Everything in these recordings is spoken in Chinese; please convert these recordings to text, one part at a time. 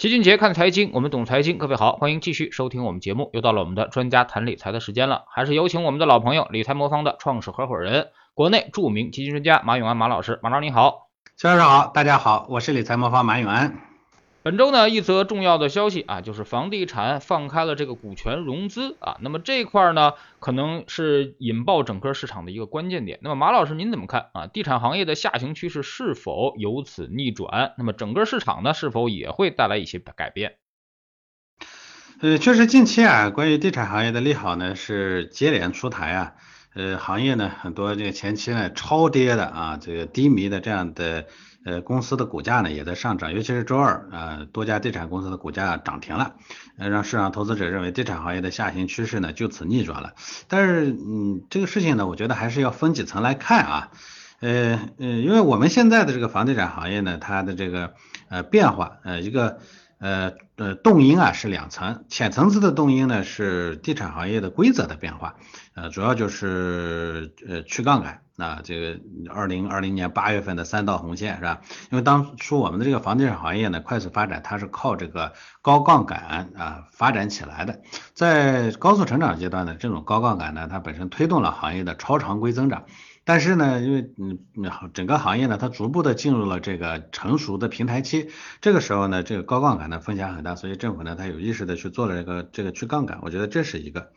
齐俊杰看财经，我们懂财经。各位好，欢迎继续收听我们节目。又到了我们的专家谈理财的时间了，还是有请我们的老朋友理财魔方的创始合伙人，国内著名基金专家马永安马老师。马老师你好，肖老师好，大家好，我是理财魔方马永安。本周呢，一则重要的消息啊，就是房地产放开了这个股权融资啊，那么这块呢，可能是引爆整个市场的一个关键点。那么马老师您怎么看啊？地产行业的下行趋势是否由此逆转？那么整个市场呢，是否也会带来一些改变？呃，确实近期啊，关于地产行业的利好呢是接连出台啊，呃，行业呢很多这个前期呢超跌的啊，这个低迷的这样的。呃，公司的股价呢也在上涨，尤其是周二啊，多家地产公司的股价涨停了，呃，让市场投资者认为地产行业的下行趋势呢就此逆转了。但是，嗯，这个事情呢，我觉得还是要分几层来看啊，呃，呃，因为我们现在的这个房地产行业呢，它的这个呃变化，呃，一个呃呃动因啊是两层，浅层次的动因呢是地产行业的规则的变化，呃，主要就是呃去杠杆。那这个二零二零年八月份的三道红线是吧？因为当初我们的这个房地产行业呢快速发展，它是靠这个高杠杆啊发展起来的。在高速成长阶段呢，这种高杠杆呢，它本身推动了行业的超常规增长。但是呢，因为嗯整个行业呢，它逐步的进入了这个成熟的平台期，这个时候呢，这个高杠杆呢风险很大，所以政府呢，它有意识的去做了这个这个去杠杆，我觉得这是一个。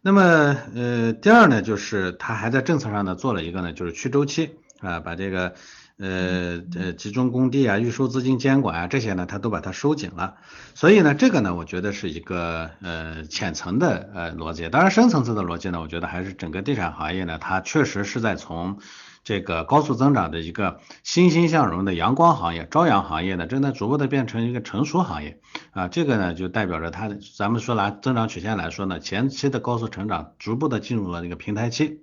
那么，呃，第二呢，就是它还在政策上呢做了一个呢，就是去周期啊，把这个呃呃集中供地啊、预收资金监管啊这些呢，它都把它收紧了。所以呢，这个呢，我觉得是一个呃浅层的呃逻辑。当然，深层次的逻辑呢，我觉得还是整个地产行业呢，它确实是在从。这个高速增长的一个欣欣向荣的阳光行业、朝阳行业呢，正在逐步的变成一个成熟行业啊，这个呢就代表着它，咱们说拿增长曲线来说呢，前期的高速成长逐步的进入了那个平台期，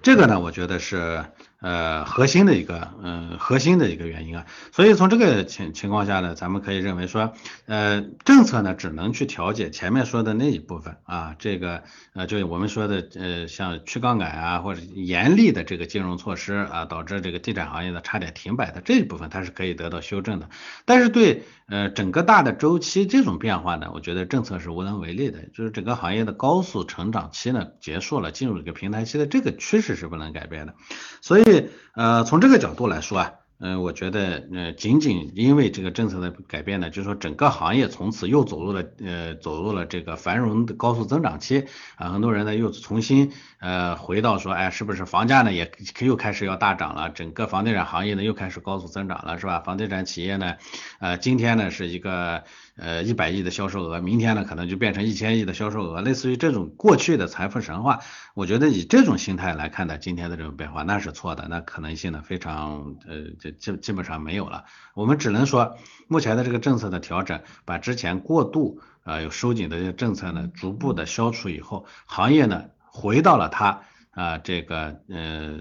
这个呢，我觉得是。呃，核心的一个，嗯，核心的一个原因啊，所以从这个情情况下呢，咱们可以认为说，呃，政策呢只能去调节前面说的那一部分啊，这个，呃，就我们说的，呃，像去杠杆啊，或者严厉的这个金融措施啊，导致这个地产行业的差点停摆的这一部分，它是可以得到修正的。但是对，呃，整个大的周期这种变化呢，我觉得政策是无能为力的，就是整个行业的高速成长期呢结束了，进入一个平台期的这个趋势是不能改变的，所以。所以，呃，从这个角度来说啊。嗯，我觉得，呃，仅仅因为这个政策的改变呢，就是说整个行业从此又走入了，呃，走入了这个繁荣的高速增长期啊，很多人呢又重新，呃，回到说，哎，是不是房价呢也又开始要大涨了？整个房地产行业呢又开始高速增长了，是吧？房地产企业呢，呃，今天呢是一个，呃，一百亿的销售额，明天呢可能就变成一千亿的销售额，类似于这种过去的财富神话，我觉得以这种心态来看待今天的这种变化，那是错的，那可能性呢非常，呃。就基基本上没有了，我们只能说，目前的这个政策的调整，把之前过度呃有收紧的这些政策呢，逐步的消除以后，行业呢回到了它啊这个呃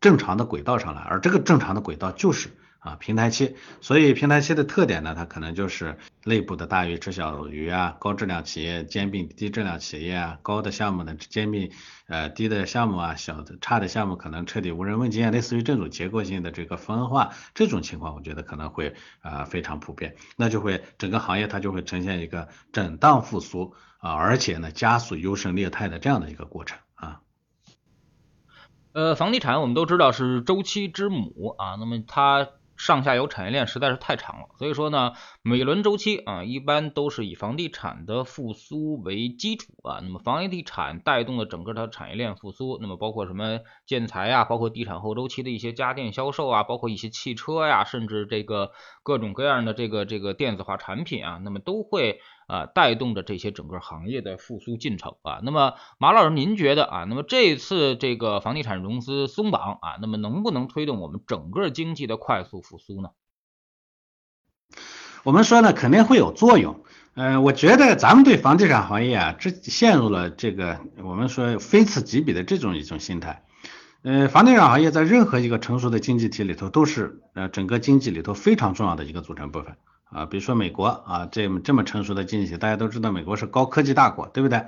正常的轨道上来，而这个正常的轨道就是。啊，平台期，所以平台期的特点呢，它可能就是内部的大鱼吃小鱼啊，高质量企业兼并低质量企业啊，高的项目呢兼并呃低的项目啊，小的差的项目可能彻底无人问津啊，类似于这种结构性的这个分化，这种情况我觉得可能会啊非常普遍，那就会整个行业它就会呈现一个震荡复苏啊，而且呢加速优胜劣汰的这样的一个过程啊。呃，房地产我们都知道是周期之母啊，那么它。上下游产业链实在是太长了，所以说呢，每轮周期啊，一般都是以房地产的复苏为基础啊。那么房地产带动了整个它产业链复苏，那么包括什么建材啊，包括地产后周期的一些家电销售啊，包括一些汽车呀，甚至这个各种各样的这个这个电子化产品啊，那么都会。啊，带动着这些整个行业的复苏进程啊。那么马老师，您觉得啊，那么这次这个房地产融资松绑啊，那么能不能推动我们整个经济的快速复苏呢？我们说呢，肯定会有作用。呃，我觉得咱们对房地产行业啊，这陷入了这个我们说非此即彼的这种一种心态。呃，房地产行业在任何一个成熟的经济体里头，都是呃整个经济里头非常重要的一个组成部分。啊，比如说美国啊，这么这么成熟的经济体，大家都知道美国是高科技大国，对不对？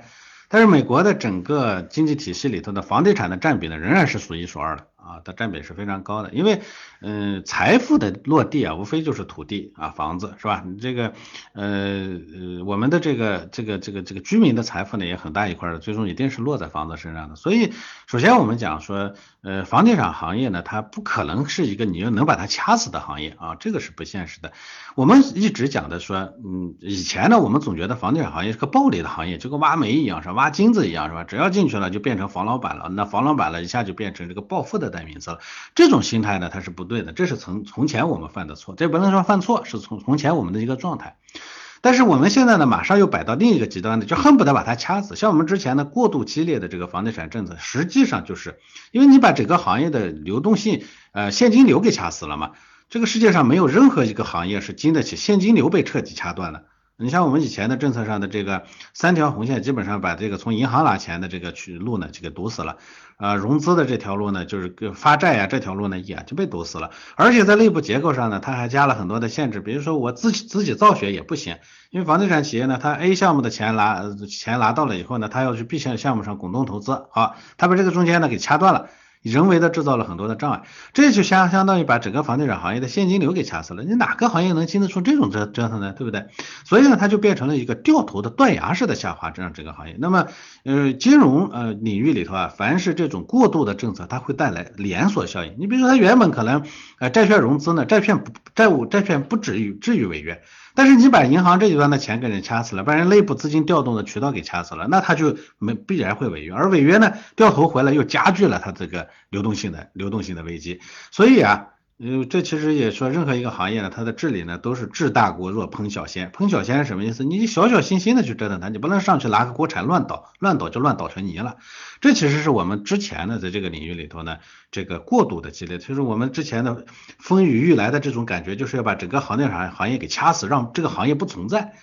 但是美国的整个经济体系里头的房地产的占比呢，仍然是数一数二的啊，它占比是非常高的。因为，嗯，财富的落地啊，无非就是土地啊、房子，是吧？你这个，呃呃，我们的这个这个这个这个居民的财富呢，也很大一块的，最终一定是落在房子身上的。所以，首先我们讲说，呃，房地产行业呢，它不可能是一个你又能把它掐死的行业啊，这个是不现实的。我们一直讲的说，嗯，以前呢，我们总觉得房地产行业是个暴利的行业，就跟挖煤一样，是吧？挖金子一样，是吧？只要进去了，就变成房老板了。那房老板了一下就变成这个暴富的代名词了。这种心态呢，它是不对的，这是从从前我们犯的错，这不能说犯错，是从从前我们的一个状态。但是我们现在呢，马上又摆到另一个极端的，就恨不得把它掐死。像我们之前呢过度激烈的这个房地产政策，实际上就是因为你把整个行业的流动性，呃，现金流给掐死了嘛。这个世界上没有任何一个行业是经得起现金流被彻底掐断的。你像我们以前的政策上的这个三条红线，基本上把这个从银行拿钱的这个去路呢就给堵死了，呃，融资的这条路呢就是发债呀这条路呢也就被堵死了，而且在内部结构上呢，它还加了很多的限制，比如说我自己自己造血也不行，因为房地产企业呢，它 A 项目的钱拿钱拿到了以后呢，它要去 B 项项目上滚动投资，好，它把这个中间呢给掐断了。人为的制造了很多的障碍，这就相相当于把整个房地产行业的现金流给掐死了。你哪个行业能经得出这种折折腾呢？对不对？所以呢，它就变成了一个掉头的断崖式的下滑，这样整个行业。那么，呃，金融呃领域里头啊，凡是这种过度的政策，它会带来连锁效应。你比如说，它原本可能呃债券融资呢，债券不债务债券不至于至于违约。但是你把银行这一端的钱给人掐死了，把人内部资金调动的渠道给掐死了，那他就没必然会违约，而违约呢，掉头回来又加剧了他这个流动性的流动性的危机，所以啊。因为，这其实也说，任何一个行业呢，它的治理呢都是治大国若烹小鲜。烹小鲜是什么意思？你小小心心的去折腾它，你不能上去拿个锅铲乱倒，乱倒就乱倒成泥了。这其实是我们之前呢，在这个领域里头呢，这个过度的激烈，其实我们之前的风雨欲来的这种感觉，就是要把整个行业行行业给掐死，让这个行业不存在。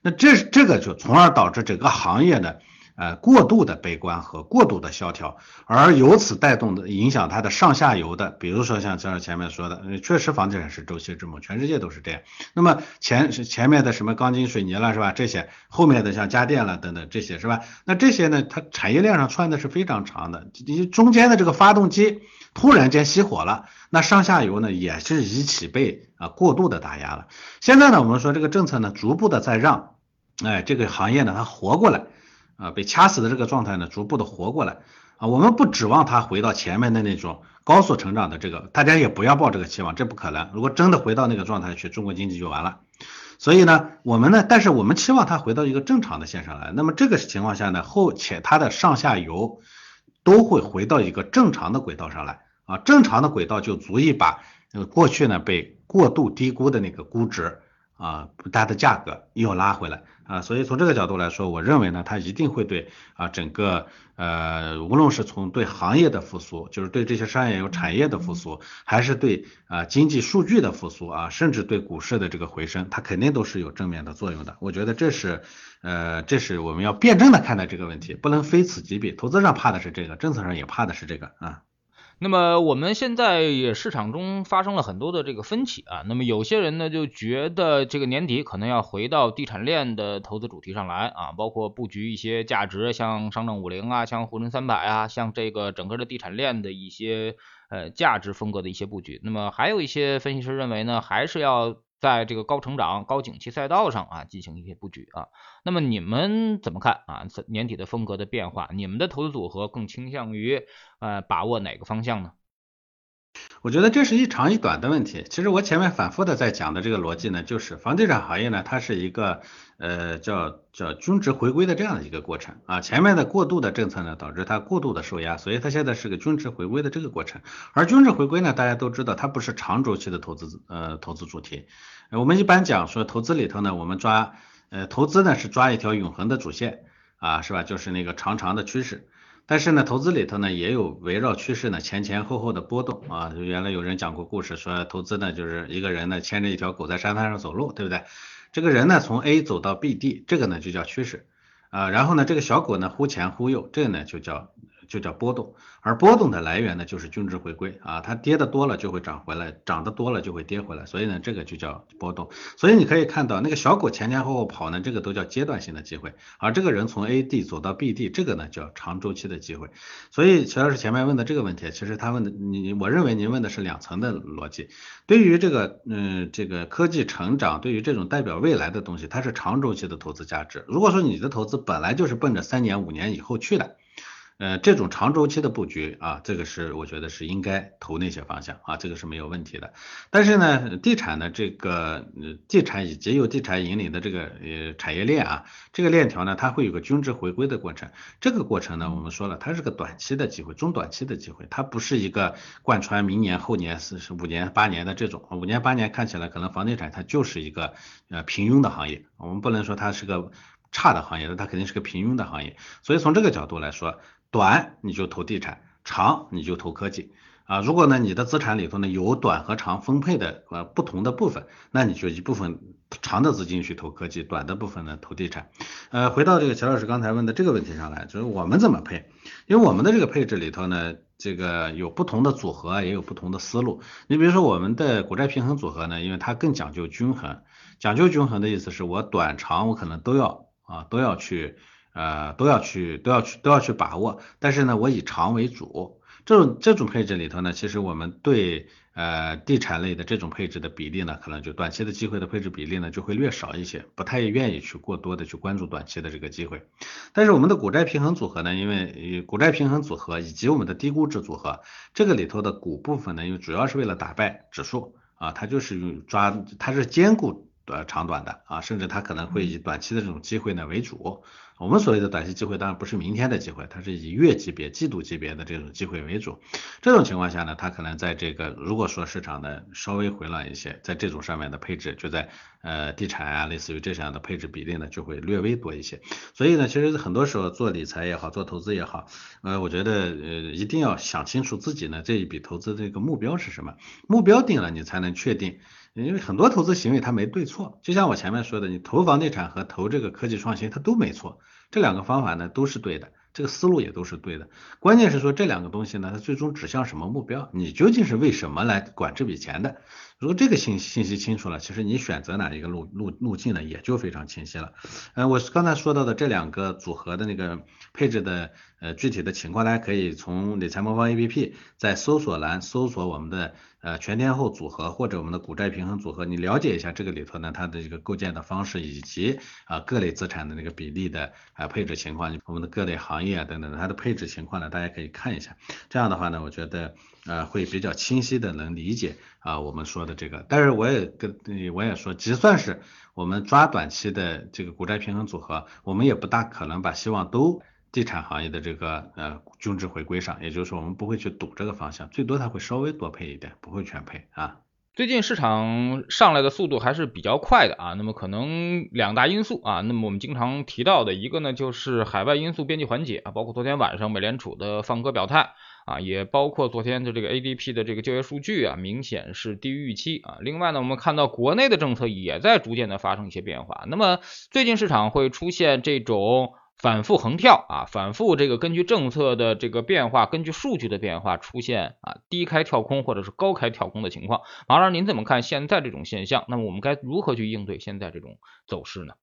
那这这个就从而导致整个行业呢。呃，过度的悲观和过度的萧条，而由此带动的影响它的上下游的，比如说像像前面说的，确实房地产是周期之母，全世界都是这样。那么前前面的什么钢筋水泥了是吧？这些后面的像家电了等等这些是吧？那这些呢，它产业链上串的是非常长的，你中间的这个发动机突然间熄火了，那上下游呢也是一起被啊过度的打压了。现在呢，我们说这个政策呢，逐步的在让，哎，这个行业呢它活过来。啊，被掐死的这个状态呢，逐步的活过来啊，我们不指望它回到前面的那种高速成长的这个，大家也不要抱这个期望，这不可能。如果真的回到那个状态去，中国经济就完了。所以呢，我们呢，但是我们期望它回到一个正常的线上来。那么这个情况下呢，后且它的上下游都会回到一个正常的轨道上来啊，正常的轨道就足以把呃过去呢被过度低估的那个估值。啊，它的价格又拉回来啊，所以从这个角度来说，我认为呢，它一定会对啊整个呃，无论是从对行业的复苏，就是对这些商业有产业的复苏，还是对啊经济数据的复苏啊，甚至对股市的这个回升，它肯定都是有正面的作用的。我觉得这是呃，这是我们要辩证的看待这个问题，不能非此即彼。投资上怕的是这个，政策上也怕的是这个啊。那么我们现在也市场中发生了很多的这个分歧啊，那么有些人呢就觉得这个年底可能要回到地产链的投资主题上来啊，包括布局一些价值，像上证五零啊，像沪深三百啊，像这个整个的地产链的一些呃价值风格的一些布局。那么还有一些分析师认为呢，还是要。在这个高成长、高景气赛道上啊，进行一些布局啊。那么你们怎么看啊？年底的风格的变化，你们的投资组合更倾向于呃把握哪个方向呢？我觉得这是一长一短的问题。其实我前面反复的在讲的这个逻辑呢，就是房地产行业呢，它是一个呃叫叫均值回归的这样的一个过程啊。前面的过度的政策呢，导致它过度的受压，所以它现在是个均值回归的这个过程。而均值回归呢，大家都知道，它不是长周期的投资呃投资主题。我们一般讲说投资里头呢，我们抓呃投资呢是抓一条永恒的主线啊，是吧？就是那个长长的趋势。但是呢，投资里头呢也有围绕趋势呢前前后后的波动啊。原来有人讲过故事，说投资呢就是一个人呢牵着一条狗在沙滩上走路，对不对？这个人呢从 A 走到 B 地，这个呢就叫趋势啊。然后呢这个小狗呢忽前忽右，这个呢就叫就叫波动，而波动的来源呢就是均值回归啊，它跌的多了就会涨回来，涨的多了就会跌回来，所以呢这个就叫波动。所以你可以看到那个小股前前后后跑呢，这个都叫阶段性的机会，而这个人从 A 地走到 B 地，这个呢叫长周期的机会。所以齐老师前面问的这个问题，其实他问的你，我认为您问的是两层的逻辑。对于这个嗯这个科技成长，对于这种代表未来的东西，它是长周期的投资价值。如果说你的投资本来就是奔着三年五年以后去的。呃，这种长周期的布局啊，这个是我觉得是应该投那些方向啊，这个是没有问题的。但是呢，地产的这个地产以及由地产引领的这个呃产业链啊，这个链条呢，它会有个均值回归的过程。这个过程呢，我们说了，它是个短期的机会，中短期的机会，它不是一个贯穿明年、后年、四十五年、八年的这种。五年、八年看起来可能房地产它就是一个呃平庸的行业，我们不能说它是个差的行业，那它肯定是个平庸的行业。所以从这个角度来说。短你就投地产，长你就投科技啊。如果呢你的资产里头呢有短和长分配的呃不同的部分，那你就一部分长的资金去投科技，短的部分呢投地产。呃，回到这个乔老师刚才问的这个问题上来，就是我们怎么配？因为我们的这个配置里头呢，这个有不同的组合，也有不同的思路。你比如说我们的股债平衡组合呢，因为它更讲究均衡，讲究均衡的意思是我短长我可能都要啊都要去。呃，都要去，都要去，都要去把握。但是呢，我以长为主，这种这种配置里头呢，其实我们对呃地产类的这种配置的比例呢，可能就短期的机会的配置比例呢就会略少一些，不太愿意去过多的去关注短期的这个机会。但是我们的股债平衡组合呢，因为股债平衡组合以及我们的低估值组合，这个里头的股部分呢，因为主要是为了打败指数啊，它就是用抓，它是兼顾呃长短的啊，甚至它可能会以短期的这种机会呢为主。我们所谓的短期机会，当然不是明天的机会，它是以月级别、季度级别的这种机会为主。这种情况下呢，它可能在这个如果说市场呢稍微回暖一些，在这种上面的配置就在呃地产啊，类似于这样的配置比例呢就会略微多一些。所以呢，其实很多时候做理财也好，做投资也好，呃，我觉得呃一定要想清楚自己呢这一笔投资这个目标是什么，目标定了，你才能确定。因为很多投资行为它没对错，就像我前面说的，你投房地产和投这个科技创新，它都没错，这两个方法呢都是对的，这个思路也都是对的。关键是说这两个东西呢，它最终指向什么目标？你究竟是为什么来管这笔钱的？如果这个信信息清楚了，其实你选择哪一个路路路径呢，也就非常清晰了。嗯，我刚才说到的这两个组合的那个配置的呃具体的情况，大家可以从理财魔方 APP 在搜索栏搜索我们的。呃，全天候组合或者我们的股债平衡组合，你了解一下这个里头呢，它的一个构建的方式以及啊各类资产的那个比例的啊配置情况，我们的各类行业啊等等，它的配置情况呢，大家可以看一下。这样的话呢，我觉得呃会比较清晰的能理解啊我们说的这个。但是我也跟我也说，就算是我们抓短期的这个股债平衡组合，我们也不大可能把希望都。地产行业的这个呃均值回归上，也就是说我们不会去赌这个方向，最多它会稍微多配一点，不会全配啊。最近市场上来的速度还是比较快的啊，那么可能两大因素啊，那么我们经常提到的一个呢就是海外因素边际缓解啊，包括昨天晚上美联储的放鸽表态啊，也包括昨天的这个 ADP 的这个就业数据啊，明显是低于预期啊。另外呢，我们看到国内的政策也在逐渐的发生一些变化，那么最近市场会出现这种。反复横跳啊，反复这个根据政策的这个变化，根据数据的变化出现啊低开跳空或者是高开跳空的情况。马老师，您怎么看现在这种现象？那么我们该如何去应对现在这种走势呢？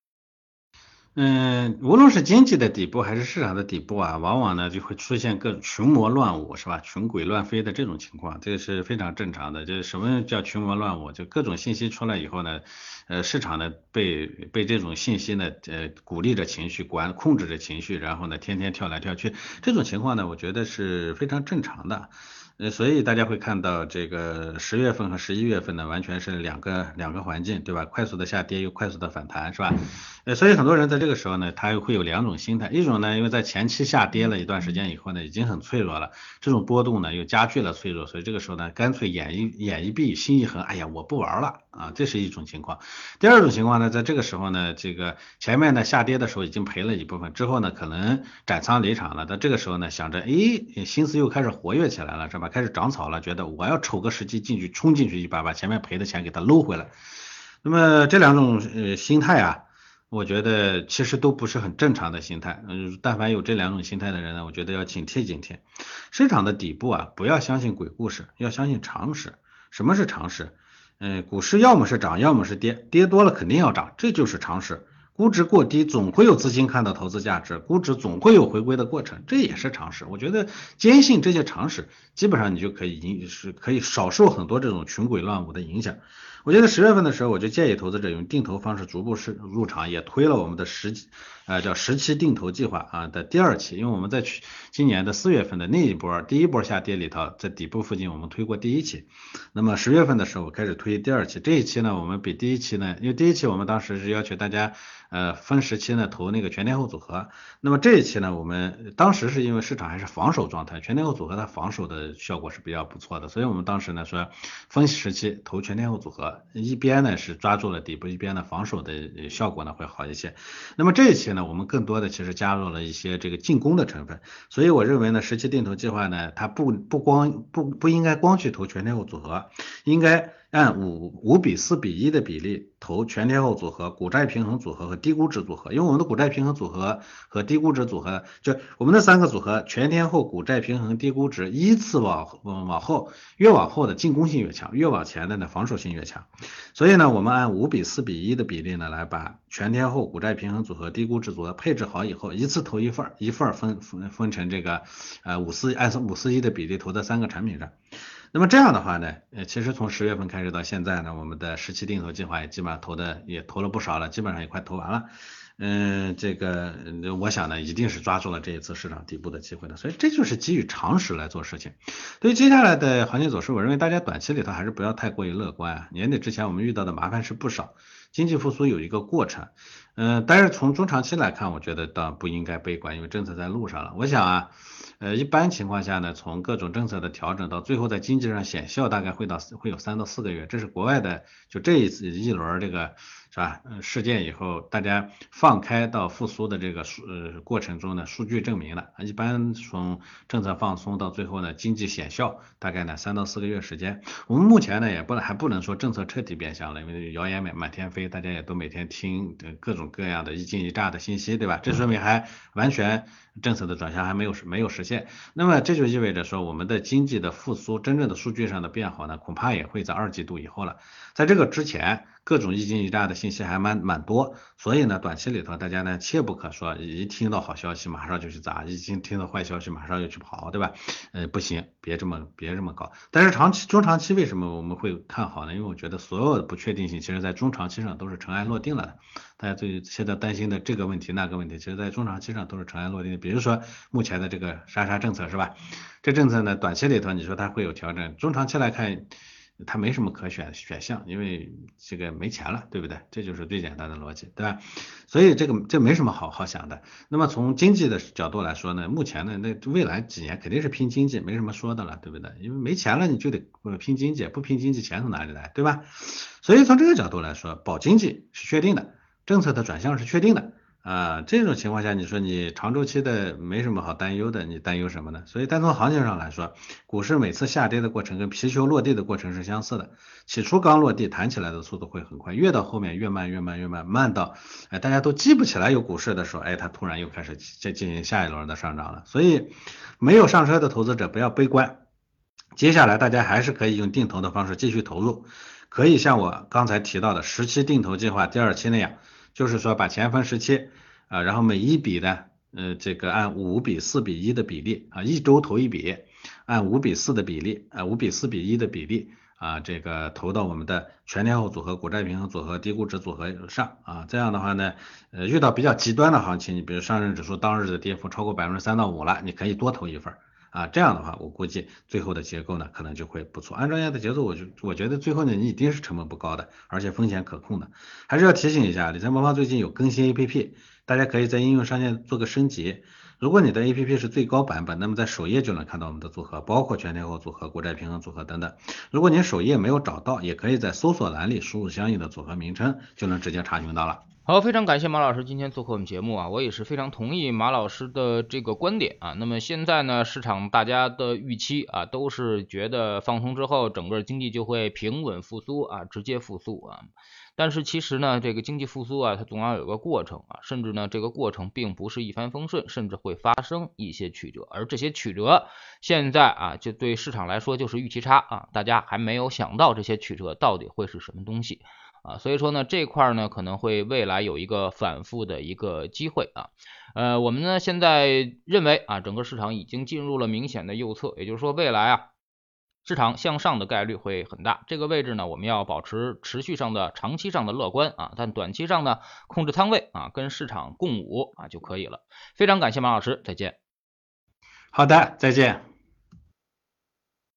嗯，无论是经济的底部还是市场的底部啊，往往呢就会出现各群魔乱舞，是吧？群鬼乱飞的这种情况，这个是非常正常的。就是什么叫群魔乱舞？就各种信息出来以后呢，呃，市场呢被被这种信息呢，呃，鼓励着情绪，管控制着情绪，然后呢，天天跳来跳去，这种情况呢，我觉得是非常正常的。呃，所以大家会看到这个十月份和十一月份呢，完全是两个两个环境，对吧？快速的下跌又快速的反弹，是吧？呃，所以很多人在这个时候呢，他会有两种心态，一种呢，因为在前期下跌了一段时间以后呢，已经很脆弱了，这种波动呢又加剧了脆弱，所以这个时候呢，干脆眼一眼一闭，心一横，哎呀，我不玩了啊，这是一种情况。第二种情况呢，在这个时候呢，这个前面呢下跌的时候已经赔了一部分，之后呢可能斩仓离场了，但这个时候呢想着，哎，心思又开始活跃起来了，是吧？开始长草了，觉得我要瞅个时机进去冲进去一把，把前面赔的钱给他搂回来。那么这两种呃心态啊，我觉得其实都不是很正常的心态。嗯，但凡有这两种心态的人呢，我觉得要警惕警惕。市场的底部啊，不要相信鬼故事，要相信常识。什么是常识？嗯，股市要么是涨，要么是跌，跌多了肯定要涨，这就是常识。估值过低，总会有资金看到投资价值；估值总会有回归的过程，这也是常识。我觉得坚信这些常识，基本上你就可以影是可以少受很多这种群鬼乱舞的影响。我觉得十月份的时候，我就建议投资者用定投方式逐步是入场，也推了我们的十呃叫十期定投计划啊的第二期，因为我们在去今年的四月份的那一波第一波下跌里头，在底部附近我们推过第一期，那么十月份的时候开始推第二期，这一期呢我们比第一期呢，因为第一期我们当时是要求大家呃分时期呢投那个全天候组合，那么这一期呢我们当时是因为市场还是防守状态，全天候组合它防守的效果是比较不错的，所以我们当时呢说分时期投全天候组合。一边呢是抓住了底部，一边呢防守的效果呢会好一些。那么这一期那，我们更多的其实加入了一些这个进攻的成分。所以我认为呢，十七定投计划呢，它不不光不不应该光去投全天候组合，应该。按五五比四比一的比例投全天候组合、股债平衡组合和低估值组合，因为我们的股债平衡组合和低估值组合，就我们的三个组合，全天候、股债平衡、低估值，依次往往后，越往后的进攻性越强，越往前的呢防守性越强。所以呢，我们按五比四比一的比例呢，来把全天候、股债平衡组合、低估值组合配置好以后，一次投一份儿，一份儿分分分成这个呃五四按五四一的比例投在三个产品上。那么这样的话呢，呃，其实从十月份开始到现在呢，我们的十七定投计划也基本上投的也投了不少了，基本上也快投完了。嗯，这个我想呢，一定是抓住了这一次市场底部的机会的，所以这就是基于常识来做事情。对于接下来的行情走势，我认为大家短期里头还是不要太过于乐观啊。年底之前我们遇到的麻烦是不少，经济复苏有一个过程。嗯，但是从中长期来看，我觉得倒不应该悲观，因为政策在路上了。我想啊。呃，一般情况下呢，从各种政策的调整到最后在经济上显效，大概会到会有三到四个月。这是国外的，就这一次一轮这个是吧？事件以后，大家放开到复苏的这个数呃过程中呢，数据证明了，一般从政策放松到最后呢，经济显效，大概呢三到四个月时间。我们目前呢也不能还不能说政策彻底变相了，因为谣言满满天飞，大家也都每天听各种各样的一惊一乍的信息，对吧？这说明还完全政策的转向还没有没有实现。那么这就意味着说，我们的经济的复苏，真正的数据上的变好呢，恐怕也会在二季度以后了。在这个之前，各种一惊一乍的信息还蛮蛮多，所以呢，短期里头大家呢，切不可说一听到好消息马上就去砸，一听听到坏消息马上就去跑，对吧？呃，不行，别这么别这么搞。但是长期、中长期为什么我们会看好呢？因为我觉得所有的不确定性，其实在中长期上都是尘埃落定了的。大家最现在担心的这个问题那个问题，其实在中长期上都是尘埃落定的。比如说目前的这个杀杀政策是吧？这政策呢，短期里头你说它会有调整，中长期来看它没什么可选选项，因为这个没钱了，对不对？这就是最简单的逻辑，对吧？所以这个这没什么好好想的。那么从经济的角度来说呢，目前呢，那未来几年肯定是拼经济，没什么说的了，对不对？因为没钱了，你就得拼经济，不拼经济钱从哪里来，对吧？所以从这个角度来说，保经济是确定的。政策的转向是确定的啊，这种情况下，你说你长周期的没什么好担忧的，你担忧什么呢？所以单从行情上来说，股市每次下跌的过程跟皮球落地的过程是相似的，起初刚落地弹起来的速度会很快，越到后面越慢越慢越慢，慢到哎大家都记不起来有股市的时候，哎它突然又开始进进行下一轮的上涨了。所以没有上车的投资者不要悲观，接下来大家还是可以用定投的方式继续投入，可以像我刚才提到的十期定投计划第二期那样。就是说把前分十期啊，然后每一笔呢，呃，这个按五比四比一的比例啊，一周投一笔，按五比四的比例啊，五比四比一的比例啊，这个投到我们的全天候组合、股债平衡组合、低估值组合上啊，这样的话呢，呃，遇到比较极端的行情，你比如上证指数当日的跌幅超过百分之三到五了，你可以多投一份。啊，这样的话，我估计最后的结构呢，可能就会不错。安装页的节奏，我就我觉得最后呢，你一定是成本不高的，而且风险可控的。还是要提醒一下，理财魔方最近有更新 APP，大家可以在应用商店做个升级。如果你的 APP 是最高版本，那么在首页就能看到我们的组合，包括全天候组合、国债平衡组合等等。如果您首页没有找到，也可以在搜索栏里输入相应的组合名称，就能直接查询到了。好，非常感谢马老师今天做客我们节目啊，我也是非常同意马老师的这个观点啊。那么现在呢，市场大家的预期啊，都是觉得放松之后，整个经济就会平稳复苏啊，直接复苏啊。但是其实呢，这个经济复苏啊，它总要有个过程啊，甚至呢，这个过程并不是一帆风顺，甚至会发生一些曲折，而这些曲折现在啊，就对市场来说就是预期差啊，大家还没有想到这些曲折到底会是什么东西啊，所以说呢，这块呢可能会未来有一个反复的一个机会啊，呃，我们呢现在认为啊，整个市场已经进入了明显的右侧，也就是说未来啊。市场向上的概率会很大，这个位置呢，我们要保持持续上的长期上的乐观啊，但短期上呢，控制仓位啊，跟市场共舞啊就可以了。非常感谢马老师，再见。好的，再见。